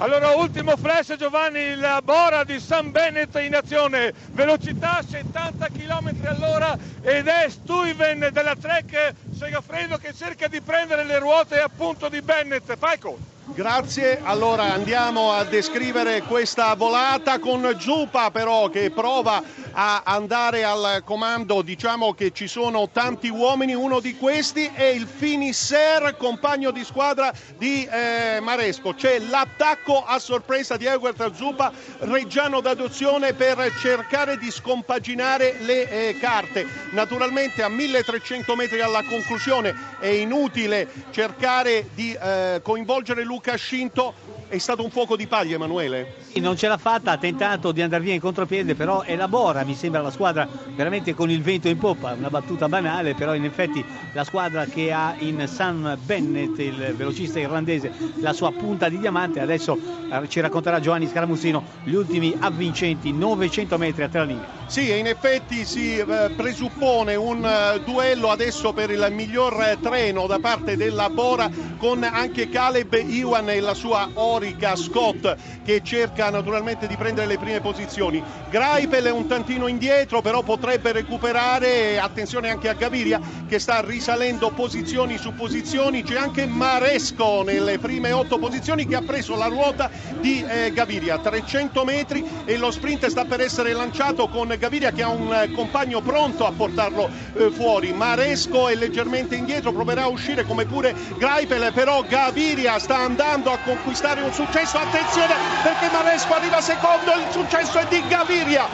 Allora, ultimo flash Giovanni, la Bora di San Bennett in azione, velocità 70 km all'ora ed è Stuyven della Trek Segafredo che cerca di prendere le ruote appunto di Bennett. Falco. Grazie, allora andiamo a descrivere questa volata con Giupa però che prova a andare al comando, diciamo che ci sono tanti uomini, uno di questi è il Finisser, compagno di squadra di eh, Maresco, c'è l'attacco a sorpresa di Eguert Zupa, Reggiano d'adozione per cercare di scompaginare le eh, carte, naturalmente a 1300 metri dalla conclusione è inutile cercare di eh, coinvolgere Luca Scinto. È stato un fuoco di paglia Emanuele? Sì, non ce l'ha fatta, ha tentato di andare via in contropiede, però elabora, mi sembra la squadra veramente con il vento in poppa, una battuta banale, però in effetti la squadra che ha in Sam Bennett, il velocista irlandese, la sua punta di diamante, adesso eh, ci racconterà Giovanni Scaramuzzino gli ultimi avvincenti 900 metri a tre linee. Sì, in effetti si eh, presuppone un eh, duello adesso per il miglior treno da parte della Bora con anche Caleb Iwan e la sua ora storica Scott che cerca naturalmente di prendere le prime posizioni. Greipel è un tantino indietro, però potrebbe recuperare. Attenzione anche a Gaviria che sta risalendo posizioni su posizioni. C'è anche Maresco nelle prime otto posizioni che ha preso la ruota di eh, Gaviria. 300 metri e lo sprint sta per essere lanciato con Gaviria che ha un compagno pronto a portarlo eh, fuori. Maresco è leggermente indietro, proverà a uscire come pure Greipel, però Gaviria sta andando a conquistare un successo, attenzione perché Maresco arriva secondo, il successo è di Gaviria